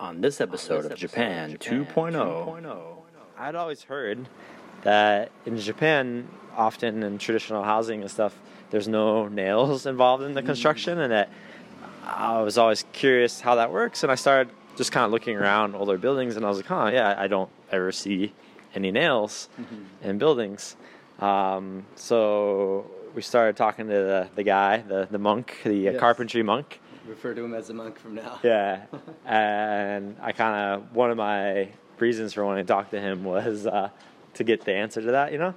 on this episode of Japan 2.0. I'd always heard that in Japan, often in traditional housing and stuff, there's no nails involved in the construction, and that I was always curious how that works. And I started just kind of looking around older buildings, and I was like, huh, yeah, I don't ever see any nails in buildings. Um, so we started talking to the, the guy, the, the monk, the uh, Yes. carpentry monk. Refer to him as a monk from now. Yeah, and I kind of one of my reasons for wanting to talk to him was uh, to get the answer to that. You know.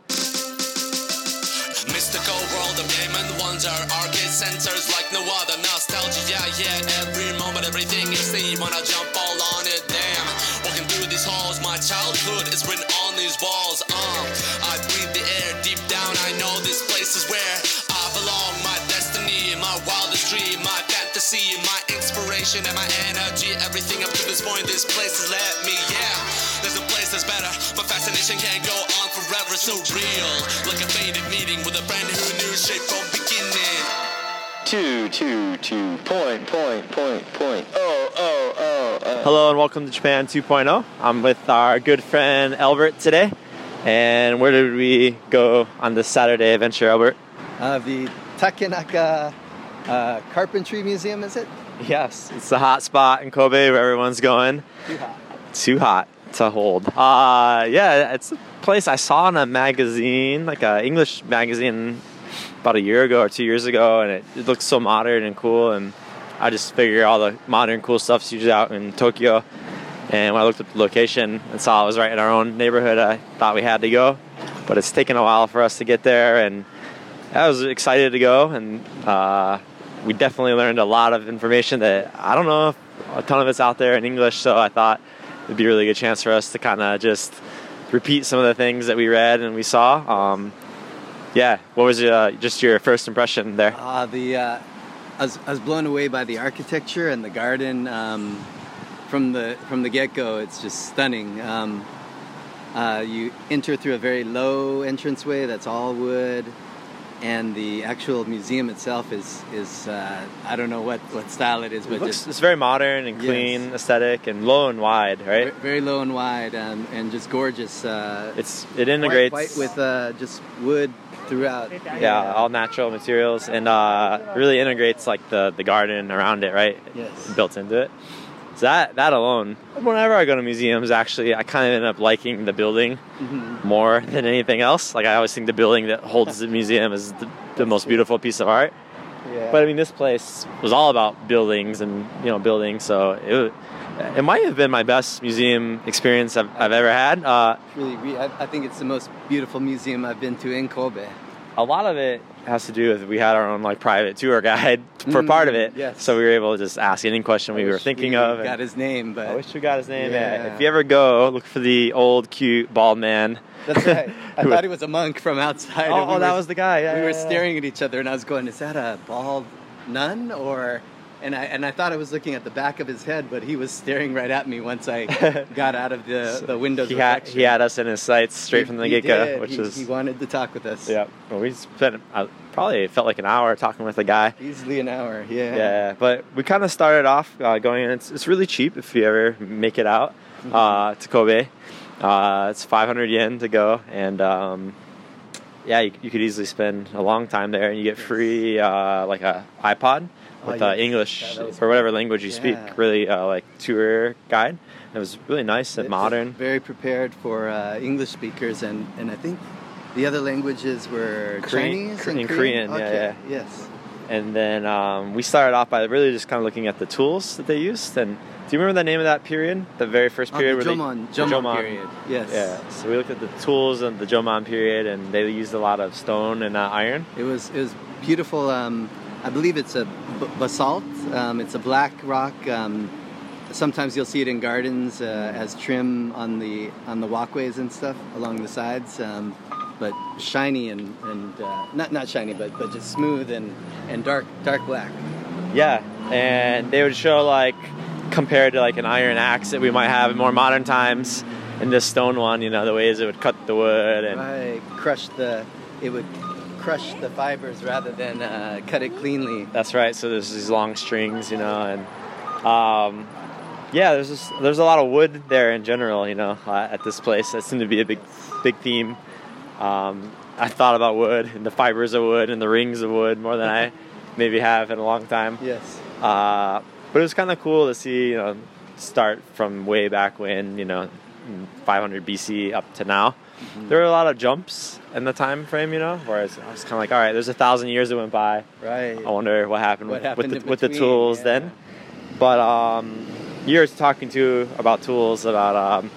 Mystical world of game and wonder Arcade centers like no other Nostalgia, yeah, yeah Every moment, everything you see Wanna jump all on inspiration And my energy Everything up to this point This place has led me, yeah There's a place that's better My fascination can't go on forever So real Like a faded meeting With a friend who knew straight from beginning two, two, two, point, point, point, point. Oh, oh, oh. Uh. Hello and welcome to Japan 2.0. I'm with our good friend Albert today. And where did we go on this Saturday adventure, Albert? Uh, the Takenaka uh, Carpentry Museum, is it? Yes, it's the hot spot in Kobe where everyone's going. Too hot. Too hot to hold. Uh, yeah, it's a place I saw in a magazine, like a English magazine, about a year ago or two years ago, and it, it looks so modern and cool. And I just figure all the modern cool stuff's usually out in Tokyo. And when I looked at the location and saw it was right in our own neighborhood, I thought we had to go. But it's taken a while for us to get there, and I was excited to go. And uh, we definitely learned a lot of information that I don't know a ton of it's out there in English. So I thought it'd be a really good chance for us to kind of just repeat some of the things that we read and we saw. Um, yeah, what was uh, just your first impression there? Uh, the, uh, I, was, I was blown away by the architecture and the garden. Um, from the from the get go, it's just stunning. Um, uh, you enter through a very low entranceway that's all wood, and the actual museum itself is is uh, I don't know what, what style it is, but It looks, just it's very modern and Yes. clean aesthetic and low and wide, right? very low and wide um, and just gorgeous. Uh, It's it white, integrates white with uh, just wood throughout. yeah all natural materials and uh, really integrates like the the garden around it, right? Yes. built into it. So that that alone, whenever I go to museums, actually, I kind of end up liking the building Mhm. more than anything else. Like I always think the building that holds the museum is the, the most beautiful piece of art. Yeah. But I mean, this place was all about buildings and you know buildings, so it it might have been my best museum experience I've, I've ever had. Uh, really, I, I think it's the most beautiful museum I've been to in Kobe. A lot of it has to do with we had our own like private tour guide for part of Mm, it, yes. so we were able to just ask any question we were thinking we of. Got his name, but I wish we got his name. Yeah. Yeah. If you ever go, look for the old, cute, bald man. that's right. I thought he was a monk from outside. Oh, we oh, that was the guy. Yeah, we yeah, were staring at each other, and I was going, "Is that a bald nun?" Or, and I and I thought I was looking at the back of his head, but he was staring right at me once I got out of the the windows. He had he had us in his sights straight He- from the get go, which he, was he wanted to talk with us. yeah. Well, we spent uh, probably it felt like an hour talking with the guy. easily an hour. Yeah. Yeah, but we kind of started off uh, going in. It's, it's really cheap if you ever make it out Mm-hmm. uh, to Kobe. Uh, it's 500 yen to go, and um, yeah, you, you could easily spend a long time there, and you get free uh, like a iPod Oh, with uh. English Yeah, for whatever language you speak. Yeah. Really, uh, like tour guide. It was really nice and It's modern. Very prepared for uh, English speakers, and, and I think the other languages were Korean- Chinese Korean- and Korean, yeah, Okay. yeah. Yes. And then um, we started off by really just kind of looking at the tools that they used. And do you remember the name of that period? The very first Oh, period the where Jomon, they, the Jomon period. Yes. Yeah. So we looked at the tools of the Jomon period, and they used a lot of stone and uh, iron. It was it was beautiful. Um, I believe it's a b- basalt. Um, it's a black rock. Um, sometimes you'll see it in gardens uh, as trim on the on the walkways and stuff along the sides. Um, but shiny and, and uh, not not shiny, but, but just smooth and, and dark dark black. Yeah. And they would show like compared to like an iron axe that we might have in more modern times, and this stone one, you know, the ways it would cut the wood and I crushed the it would crush the fibers rather than uh, cut it cleanly. That's right. So there's these long strings, you know, and um, yeah, there's just, there's a lot of wood there in general. You know, uh, at this place, that seemed to be a big big theme. Um, I thought about wood and the fibers of wood and the rings of wood more than I maybe have in a long time. Yes. Uh, but it was kind of cool to see, you know, start from way back when, you know, 500 BC up to now. Mm-hmm. There were a lot of jumps in the time frame, you know, whereas I was kind of like, all right, there's a thousand years that went by. Right. I wonder what happened, What with, happened with, the, with the tools yeah. then. But um, you're talking to about tools about um,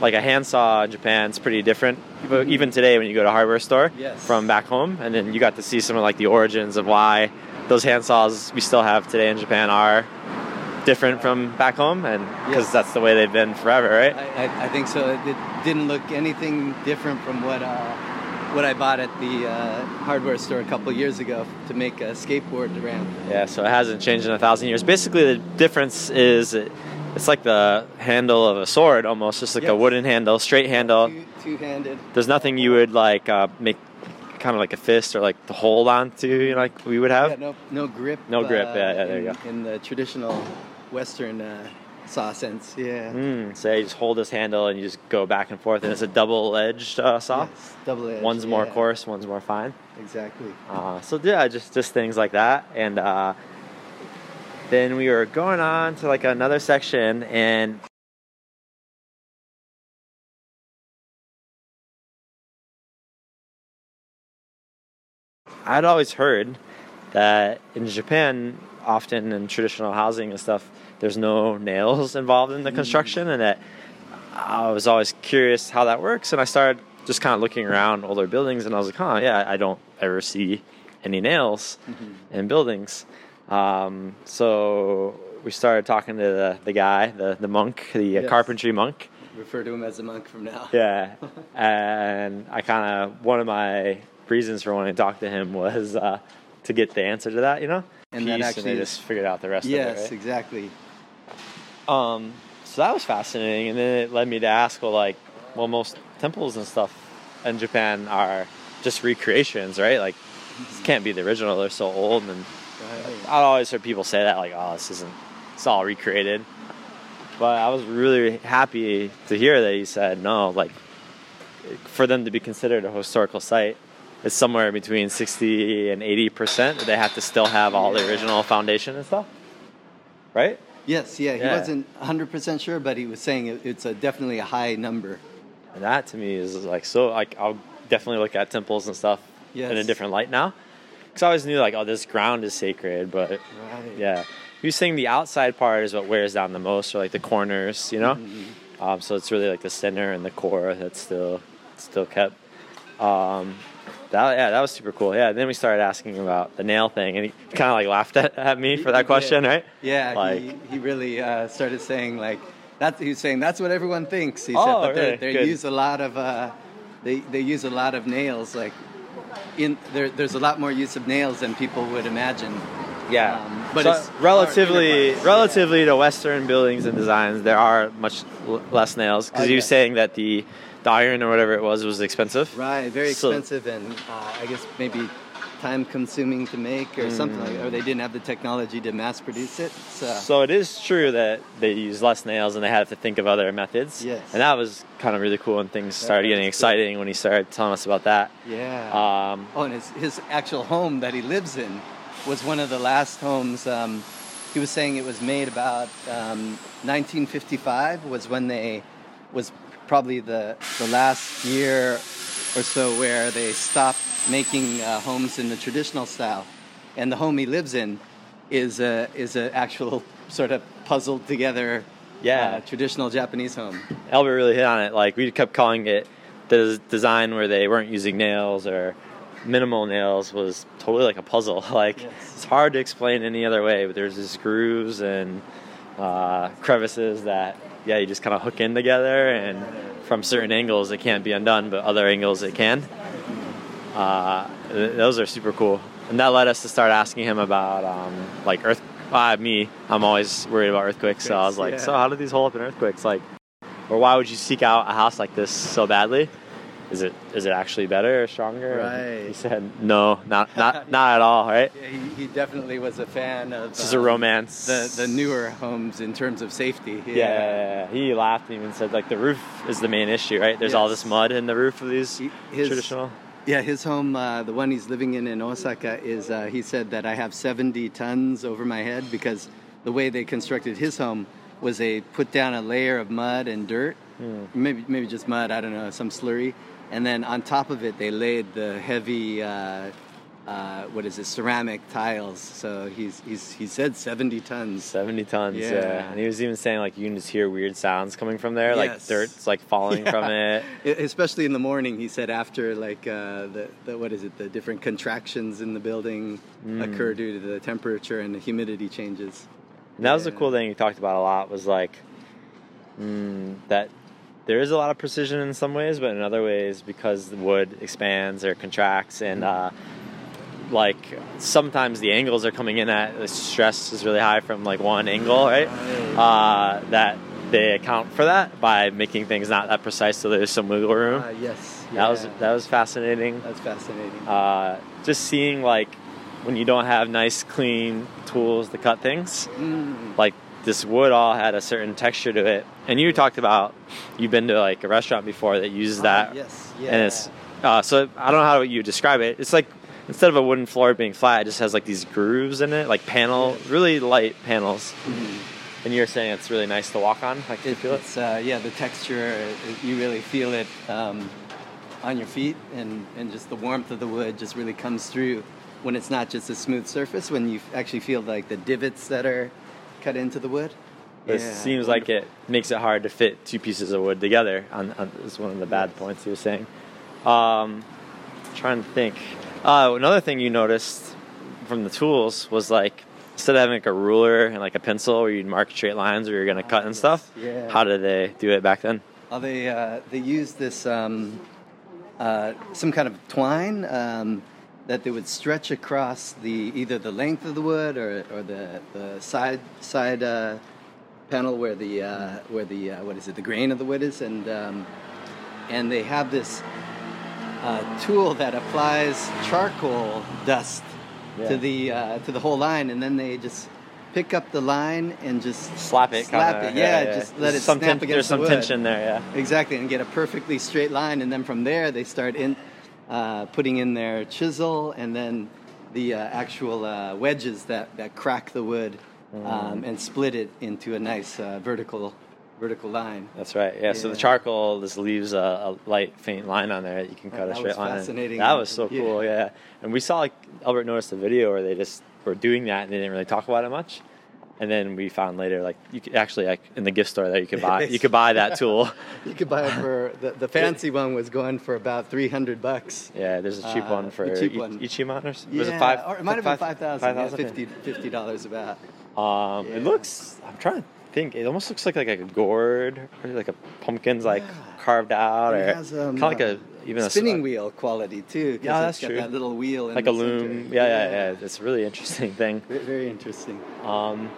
like a handsaw in Japan. It's pretty different. But Even today, when you go to a hardware store Mm-hmm. Yes. from back home, and then you got to see some of like the origins of why those handsaws we still have today in Japan are different from back home, and because Yes. that's the way they've been forever, right? I, I, I think so. It didn't look anything different from what uh, what I bought at the uh, hardware store a couple years ago to make a skateboard ramp. Yeah, so it hasn't changed in a thousand years. Basically, the difference is it, it's like the handle of a sword almost, just like a wooden handle, straight handle. Two, two-handed. There's nothing you would like uh, make kind of like a fist or like to hold on to, you know, like we would have. Yeah, no, no grip. No grip, uh, yeah, yeah, there in, you go. In the traditional Western uh, saw sense, yeah. Mm, so you just hold this handle and you just go back and forth, and it's a double-edged uh, saw. Yes, double edged. One's more yeah, coarse, one's more fine. Exactly. Uh, so yeah, just just things like that, and uh, then we were going on to like another section, and I'd always heard that in Japan, often in traditional housing and stuff, there's no nails involved in the construction, and that I was always curious how that works, and I started just kind of looking around older buildings, and I was like, huh, yeah, I don't ever see any nails in buildings. Um, so we started talking to the, the guy, the, the monk, the Yes. carpentry monk. Refer to him as a monk from now. Yeah, and I kind of one of my reasons for wanting to talk to him was uh, to get the answer to that, you know. And that Piece, actually is- just figured out the rest Yes, of it. right? exactly. Um, so that was fascinating, and then it led me to ask, well, like, well, most temples and stuff in Japan are just recreations, right? Like, this can't be the original; they're so old. And Right. I always heard people say that, like, oh, this isn't, it's all recreated. But I was really happy to hear that he said no, like, for them to be considered a historical site. It's somewhere between 60 and 80 percent that they have to still have all the original foundation and stuff, right? Yes, yeah, he Yeah. wasn't 100% sure, but he was saying it, it's a, definitely a high number. And that to me is like so like I'll definitely look at temples and stuff in a different light now. Because I always knew like oh this ground is sacred, but Right. yeah, he was saying the outside part is what wears down the most, or like the corners, you know. Mm-hmm. Um, so it's really like the center and the core that's still still kept. Um, that yeah, that was super cool. Yeah, then we started asking about the nail thing, and he kind of like laughed at, at me He- for that question, did. right? Yeah, Like- he, he really uh, started saying like that's he was saying that's what everyone thinks. He Oh, said, but really? they, use a lot of uh, they they use a lot of nails. Like in there, there's a lot more use of nails than people would imagine. Yeah, Um, but so it's relatively relatively to Western buildings and designs, there are much l- less nails because Oh, he was yeah. saying that the the iron or whatever it was was expensive. Right, very So- expensive and uh, I guess maybe time consuming to make or something like or they didn't have the technology to mass produce it. So, So it is true that they use less nails and they had to think of other methods. Yes. and that was kind of really cool when things started getting exciting when he started telling us about that. yeah. Um, Oh, and his, his actual home that he lives in was one of the last homes. Um, he was saying it was made about um, 1955 was when they was probably the the last year or so where they stopped making uh, homes in the traditional style, and the home he lives in is a is an actual sort of puzzled together Yeah. uh, traditional Japanese home. Albert really hit on it. Like we kept calling it the design where they weren't using nails or minimal nails was totally like a puzzle. Like Yes. it's hard to explain any other way. But there's these grooves and uh, crevices that yeah you just kind of hook in together, and from certain angles it can't be undone, but other angles it can. Uh, th- those are super cool, and that led us to start asking him about um, like earth. Uh, me, I'm always worried about earthquakes, so I was like, Yeah. so how do these hold up in earthquakes? Like, or why would you seek out a house like this so badly? Is it is it actually better or stronger? Right. He said, no, not not not at all. Right? Yeah, he, he definitely was a fan of This is a um, romance. the the newer homes in terms of safety. Yeah, yeah, yeah. he laughed and even said like the roof is the main issue, right? There's all this mud in the roof of these He- his- traditional. Yeah, his home, uh, the one he's living in in Osaka, is uh, he said that I have 70 tons over my head because the way they constructed his home was they put down a layer of mud and dirt, maybe maybe just mud, I don't know, some slurry, and then on top of it they laid the heavy. Uh, uh, what is it? Ceramic tiles. So he's, he's he said 70 tons. 70 tons, yeah. Yeah. And he was even saying like you can just hear weird sounds coming from there, like dirt's like falling Yeah. from it. E- Especially in the morning, he said after like uh, the, the what is it? The different contractions in the building Mm. occur due to the temperature and the humidity changes. And that was the cool thing he talked about a lot was like mm, that there is a lot of precision in some ways, but in other ways, because the wood expands or contracts, and uh, like sometimes the angles are coming in at the stress is really high from like one angle, right? Uh, that they account for that by making things not that precise, so there's some wiggle room. Uh, yes. yeah. That was that was fascinating. That's fascinating. Uh, just seeing like when you don't have nice, clean tools to cut things Mm. like this wood all had a certain texture to it. And you talked about you've been to like a restaurant before that uses that, Ah, yes. Yeah. and it's uh, so I don't know how you describe it. It's like instead of a wooden floor being flat, it just has like these grooves in it, like panel, really light panels. And you're saying it's really nice to walk on. Like, you It, feel it? it's uh, yeah, the texture. It, you really feel it um, on your feet, and and just the warmth of the wood just really comes through when it's not just a smooth surface. When you actually feel like the divots that are cut into the wood. It Yeah, seems like it makes it hard to fit two pieces of wood together. On, on is one of the bad points he was saying. Um, trying to think. Uh, another thing you noticed from the tools was like instead of having like a ruler and like a pencil where you'd mark straight lines where you're gonna cut and yes. stuff. Yeah. How did they do it back then? Oh, they uh, they used this um, uh, some kind of twine um, that they would stretch across the either the length of the wood or, or the, the side side uh, panel where the uh, where the uh, what is it the grain of the wood is and um, and they have this uh, tool that applies charcoal dust Yeah. to the uh, to the whole line and then they just pick up the line and just Slap it. slap kinda, it yeah, just let it some snap ten- against There's the some wood. tension there. Yeah. Exactly, and get a perfectly straight line, and then from there they start in uh, putting in their chisel, and then the uh, actual uh, wedges that, that crack the wood Mm. um, and split it into a nice uh, vertical vertical line. That's right. Yeah. So the charcoal just leaves a, a light, faint line on there that you can cut a straight line. in. fascinating. That was so Yeah. cool. Yeah. And we saw like Albert noticed a video where they just were doing that and they didn't really talk about it much. And then we found later, like you could actually like in the gift store that you could buy you could buy that tool. You could buy it for the, the fancy one was going for about three hundred bucks. Yeah, there's a cheap Uh, one for the cheap I- one. Ichiman or s- Yeah, was it five? or it might have been five thousand. Yeah, 50 fifty dollars about. Um, Yeah. it looks. I'm trying to think. It almost looks like like a gourd or like a pumpkin's like Yeah. carved out And or has, um, kind of like a even a s- spinning wheel quality too. Yeah, that's it's got true. That little wheel like a loom. center. Yeah, yeah, yeah. It's a really interesting thing. Very interesting. Um,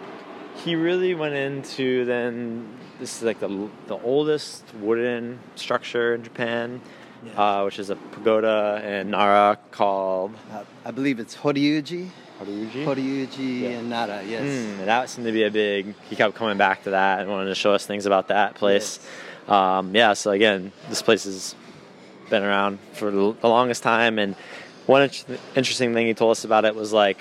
he really went into then. This is like the the oldest wooden structure in Japan, Yes. uh, which is a pagoda in Nara called Uh, I believe it's Horyuji. Haruji. Horyuji Yeah. and Nara, yes. Mm, that seemed to be a big. He kept coming back to that and wanted to show us things about that place. Um, yeah, so again, this place has been around for the the longest time, and one interesting thing he told us about it was like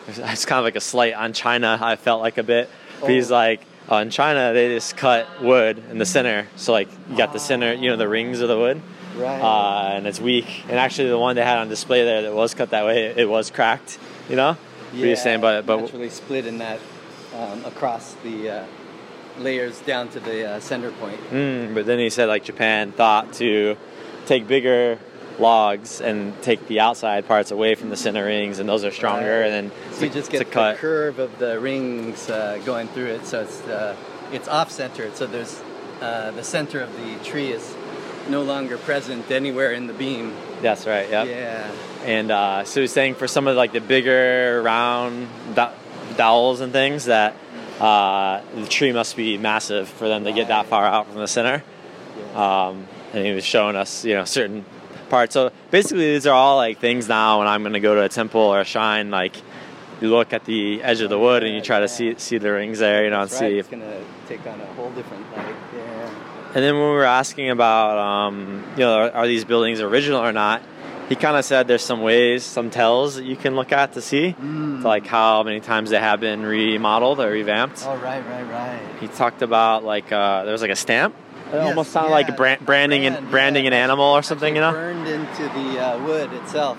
it's kind of like a slight on China. I felt like a bit. But he's Oh. like, uh, in China they just cut wood in the center, so like you got the center, you know, the rings of the wood, Right. uh, and it's weak. And actually, the one they had on display there that was cut that way, it, was cracked. You know, What you're saying, but but naturally split in that um, across the uh, layers down to the uh, center point. Mm, but then he said like Japan thought to take bigger logs and take the outside parts away from the center rings, and those are stronger. Right. And then So to, you just get the cut. curve of the rings uh, going through it, so it's uh, it's off centered. So there's uh, the center of the tree is no longer present anywhere in the beam. That's right. Yep. Yeah. And uh, so he's saying for some of like the bigger round do- dowels and things that uh, the tree must be massive for them to get that far out from the center. yeah. Um, and he was showing us, you know, certain parts. So basically, these are all like things now. When I'm going to go to a temple or a shrine, like you look at the edge of the wood and you try to see see the rings there, you know, and That's right. see. It's gonna take on a whole different light. Yeah. And then when we were asking about, um, you know, are, are these buildings original or not, he kind of said there's some ways, some tells that you can look at to see, Mm. like how many times they have been remodeled or revamped. Oh right, right, right. He talked about like uh, there was like a stamp. It Yes, almost sounded yeah, like brand, branding brand, and branding yeah. an animal or something, you know. Burned into the uh, wood itself.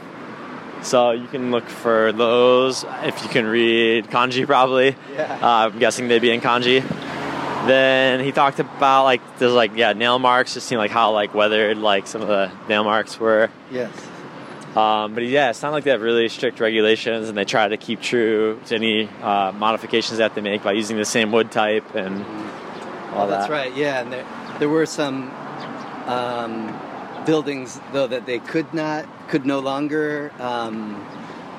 So you can look for those if you can read kanji, probably. Yeah. Uh, I'm guessing they'd be in kanji. Then he talked about like there's like yeah nail marks, just seemed like how like weathered like some of the nail marks were. Yes. Um, but yeah, it's not like they have really strict regulations, and they try to keep true to any uh, modifications that they make by using the same wood type and all Oh, that's that. right. Yeah, and there there were some um, buildings though that they could not could no longer um,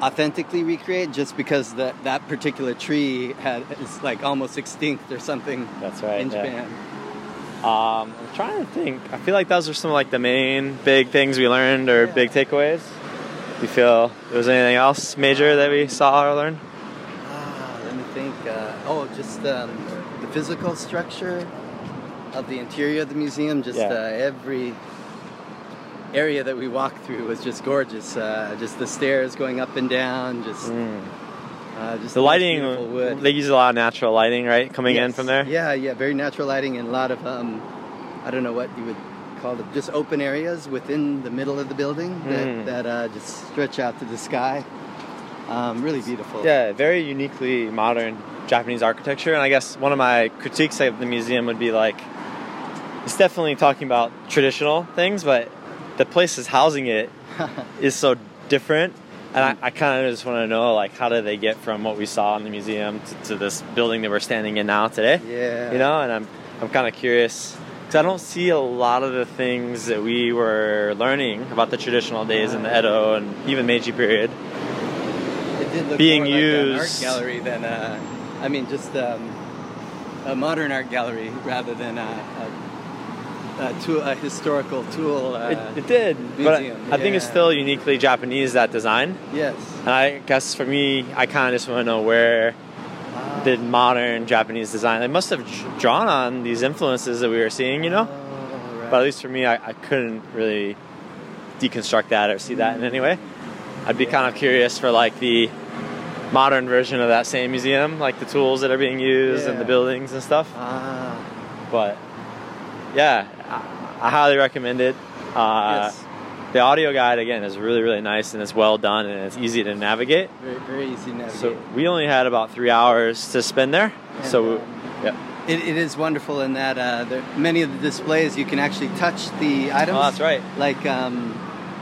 authentically recreate just because that that particular tree had is like almost extinct or something That's right. in yeah. Japan. Um, I'm trying to think. I feel like those are some of like the main big things we learned or Yeah. big takeaways. You feel there was anything else major that we saw or learned? Ah, let me think. Uh, oh, just um, the physical structure of the interior of the museum. Just Yeah. uh, every area that we walked through was just gorgeous. Uh, just the stairs going up and down. Just, uh, just The lighting, wood. they use a lot of natural lighting, right? Coming in from there. Yeah, yeah, very natural lighting and a lot of um, I don't know what you would call it, just open areas within the middle of the building Mm. that, that uh, just stretch out to the sky. Um, really beautiful. Yeah, very uniquely modern Japanese architecture. And I guess one of my critiques of the museum would be like, it's definitely talking about traditional things, but the places housing it is so different. And I, hmm. I kind of just want to know, like, how did they get from what we saw in the museum to, to this building that we're standing in now today? Yeah. You know, and I'm, I'm kind of curious because I don't see a lot of the things that we were learning about the traditional days in the ah. Edo and even Meiji period. It did look being more like an art used- gallery than a, I mean, just um, a modern art gallery rather than a, a, a, tool, a historical tool. Uh, It, it did, but museum, I think it's still uniquely Japanese that design. yes. And I guess for me, I kind of just want to know where did modern Japanese design? They must have drawn on these influences that we were seeing, you know. Oh, right. But at least for me, I, I couldn't really deconstruct that or see that in any way. I'd be kind of curious for like the modern version of that same museum, like the tools that are being used and the buildings and stuff. Ah, But yeah, I, I highly recommend it. Uh, yes. The audio guide again is really really nice and it's well done and it's easy to navigate. Very, very easy to navigate. So we only had about three hours to spend there. And, so um, yeah, It, it is wonderful in that uh, there, many of the displays you can actually touch the items. oh that's right. Like um,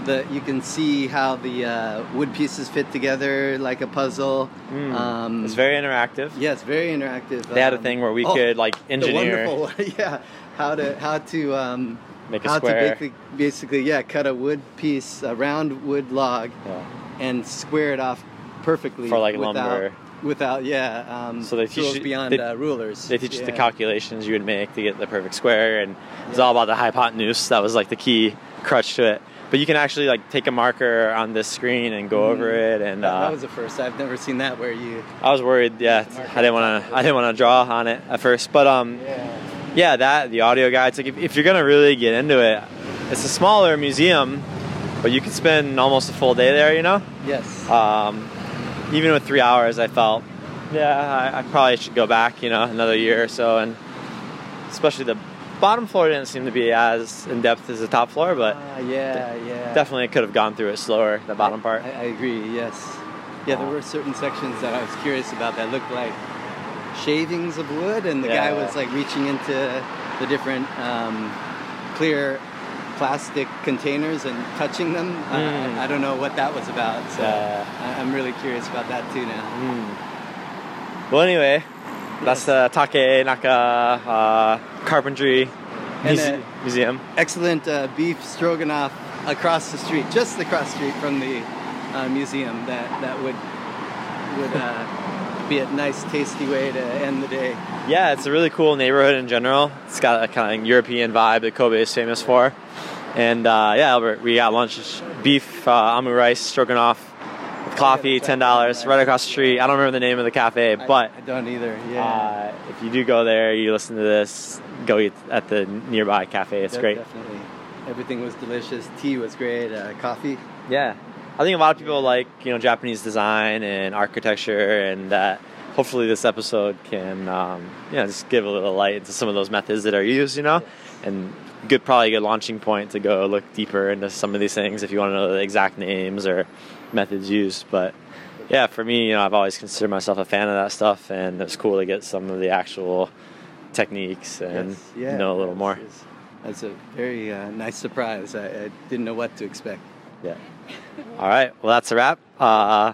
the you can see how the uh, wood pieces fit together like a puzzle. Mm. Um, it's very interactive. yes, very interactive. They had a Um, thing where we oh, could like engineer. the wonderful, yeah, how to how to um, make a how square. to basically, basically yeah cut a wood piece, a round wood log, Yeah. and square it off perfectly For, like, without, lumber. Without yeah, um, So they teach tools you- beyond they- uh, rulers. They teach you the calculations you would make to get the perfect square, and it's all about the hypotenuse. That was like the key crutch to it. But you can actually like take a marker on this screen and go over it, and. That, uh, that was the first. I've never seen that where you. I was worried. Yeah, I didn't want to. I didn't want to draw on it at first, but um, Yeah. yeah, that the audio guides. Like if, if you're gonna really get into it, it's a smaller museum, but you could spend almost a full day there. You know, Yes. um, even with three hours, I felt, yeah, I, I probably should go back. You know, another year or so, and especially the bottom floor didn't seem to be as in depth as the top floor, but Ah, yeah, yeah. definitely could have gone through it slower. The bottom part. I, I agree. Yes. Yeah, there were certain sections that I was curious about that looked like shavings of wood, and the guy Yeah. was like reaching into the different um, clear plastic containers and touching them. Uh, Mm. I, I don't know what that was about, so Yeah. I, I'm really curious about that too now. Hmm. Well, anyway, that's the Takenaka uh, Carpentry Muse- Museum. Excellent uh, beef stroganoff across the street, just across the street from the uh, museum that that would would uh, be a nice, tasty way to end the day. Yeah, it's a really cool neighborhood in general. It's got a kind of European vibe that Kobe is famous for. And uh, yeah, Albert, we got lunch, beef, uh, omurice, stroganoff, coffee, ten dollars, right across the street. I don't remember the name of the cafe, but I, I don't either. Yeah. uh, if you do go there, you listen to this, go eat at the nearby cafe. It's great. Definitely. Everything was delicious. Tea was great. Uh, coffee. Yeah, I think a lot of people like you know Japanese design and architecture, and that hopefully this episode can um, you know just give a little light into some of those methods that are used, you know, and good probably a good launching point to go look deeper into some of these things if you want to know the exact names or methods used. But yeah, for me, you know, I've always considered myself a fan of that stuff, and it's cool to get some of the actual techniques and Yes, yeah, know a little more. That's, that's a very uh, nice surprise. I, I didn't know what to expect. Yeah. All right. Well, that's a wrap. Uh,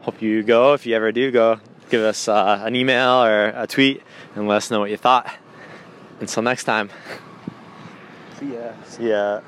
hope you go. If you ever do go, give us uh, an email or a tweet and let us know what you thought. Until next time. See ya. See ya.